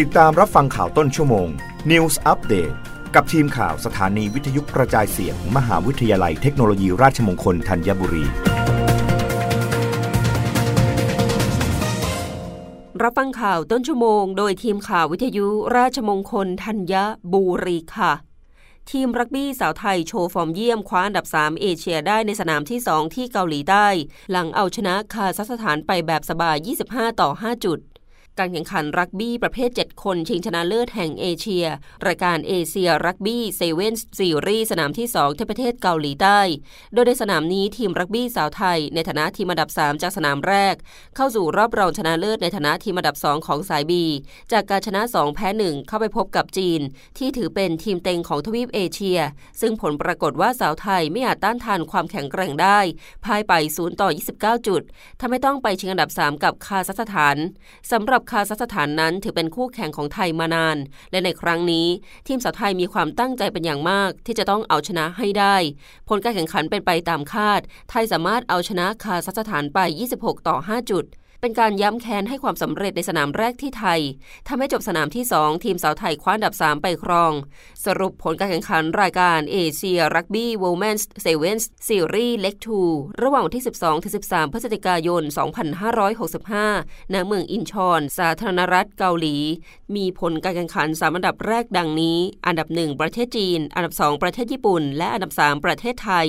ติดตามรับฟังข่าวต้นชั่วโมง News Update กับทีมข่าวสถานีวิทยุกระจายเสียงมมหาวิทยาลัยเทคโนโลยีราชมงคลธัญบุรี รับฟังข่าวต้นชั่วโมง โดยทีมข่าววิทยุราชมงคลธัญบุรีค่ะ ทีมรักบี้สาวไทยโชว์ฟอร์มเยี่ยมคว้าอันดับ 3 เอเชียได้ในสนามที่ 2 ที่เกาหลีใต้ หลังเอาชนะคาซัคสถานไปแบบสบาย 25 ต่อ 5 จุด การแข่งขันรักบี้ประเภท 7 คนชิงชนะเลิศแห่งเอเชีย รายการเอเชียรักบี้เซเว่นซีรีส์สนามที่ 2 ที่ประเทศเกาหลีใต้ โดยในสนามนี้ทีมรักบี้สาวไทย ในฐานะทีมอันดับ 3 จากสนามแรก เข้าสู่รอบรองชนะเลิศในฐานะทีมอันดับ 2 ของสายบีจากการชนะ 2 แพ้ 1 เข้าไปพบกับจีน ที่ถือเป็นทีมเต็งของทวีปเอเชีย ซึ่งผลปรากฏว่าสาวไทยไม่อาจต้านทานความแข็งแกร่งได้พ่ายไป0ต่อ29 จุดทำให้ต้องไปชิงอันดับ 3 กับคาซัคสถานสำหรับคาซัคสถานนั้นถือเป็นคู่แข่งของไทยมานาน และในครั้งนี้ ทีมสาวไทยมีความตั้งใจเป็นอย่างมาก ที่จะต้องเอาชนะให้ได้ ผลการแข่งขันเป็นไปตามคาด ไทยสามารถเอาชนะคาซัคสถานไป 26 ต่อ 5 จุด เป็นการย้ำแค้นให้ความสำเร็จในสนามแรกที่ไทยทำให้จบสนามที่ 2 ทีมสาวไทยคว้าอันดับ 3 ไปครอง สรุปผลการแข่งขันรายการเอเชียรักบี้ Women's Sevens Series เล็ก2ระหว่างที่ 12-13 พฤศจิกายน 2565 ณ เมืองอินชอน สาธารณรัฐเกาหลี มีผลการแข่งขัน 3 อันดับแรกดังนี้ อันดับ 1 ประเทศจีน อันดับ 2 ประเทศญี่ปุ่น และอันดับ 3 ประเทศไทย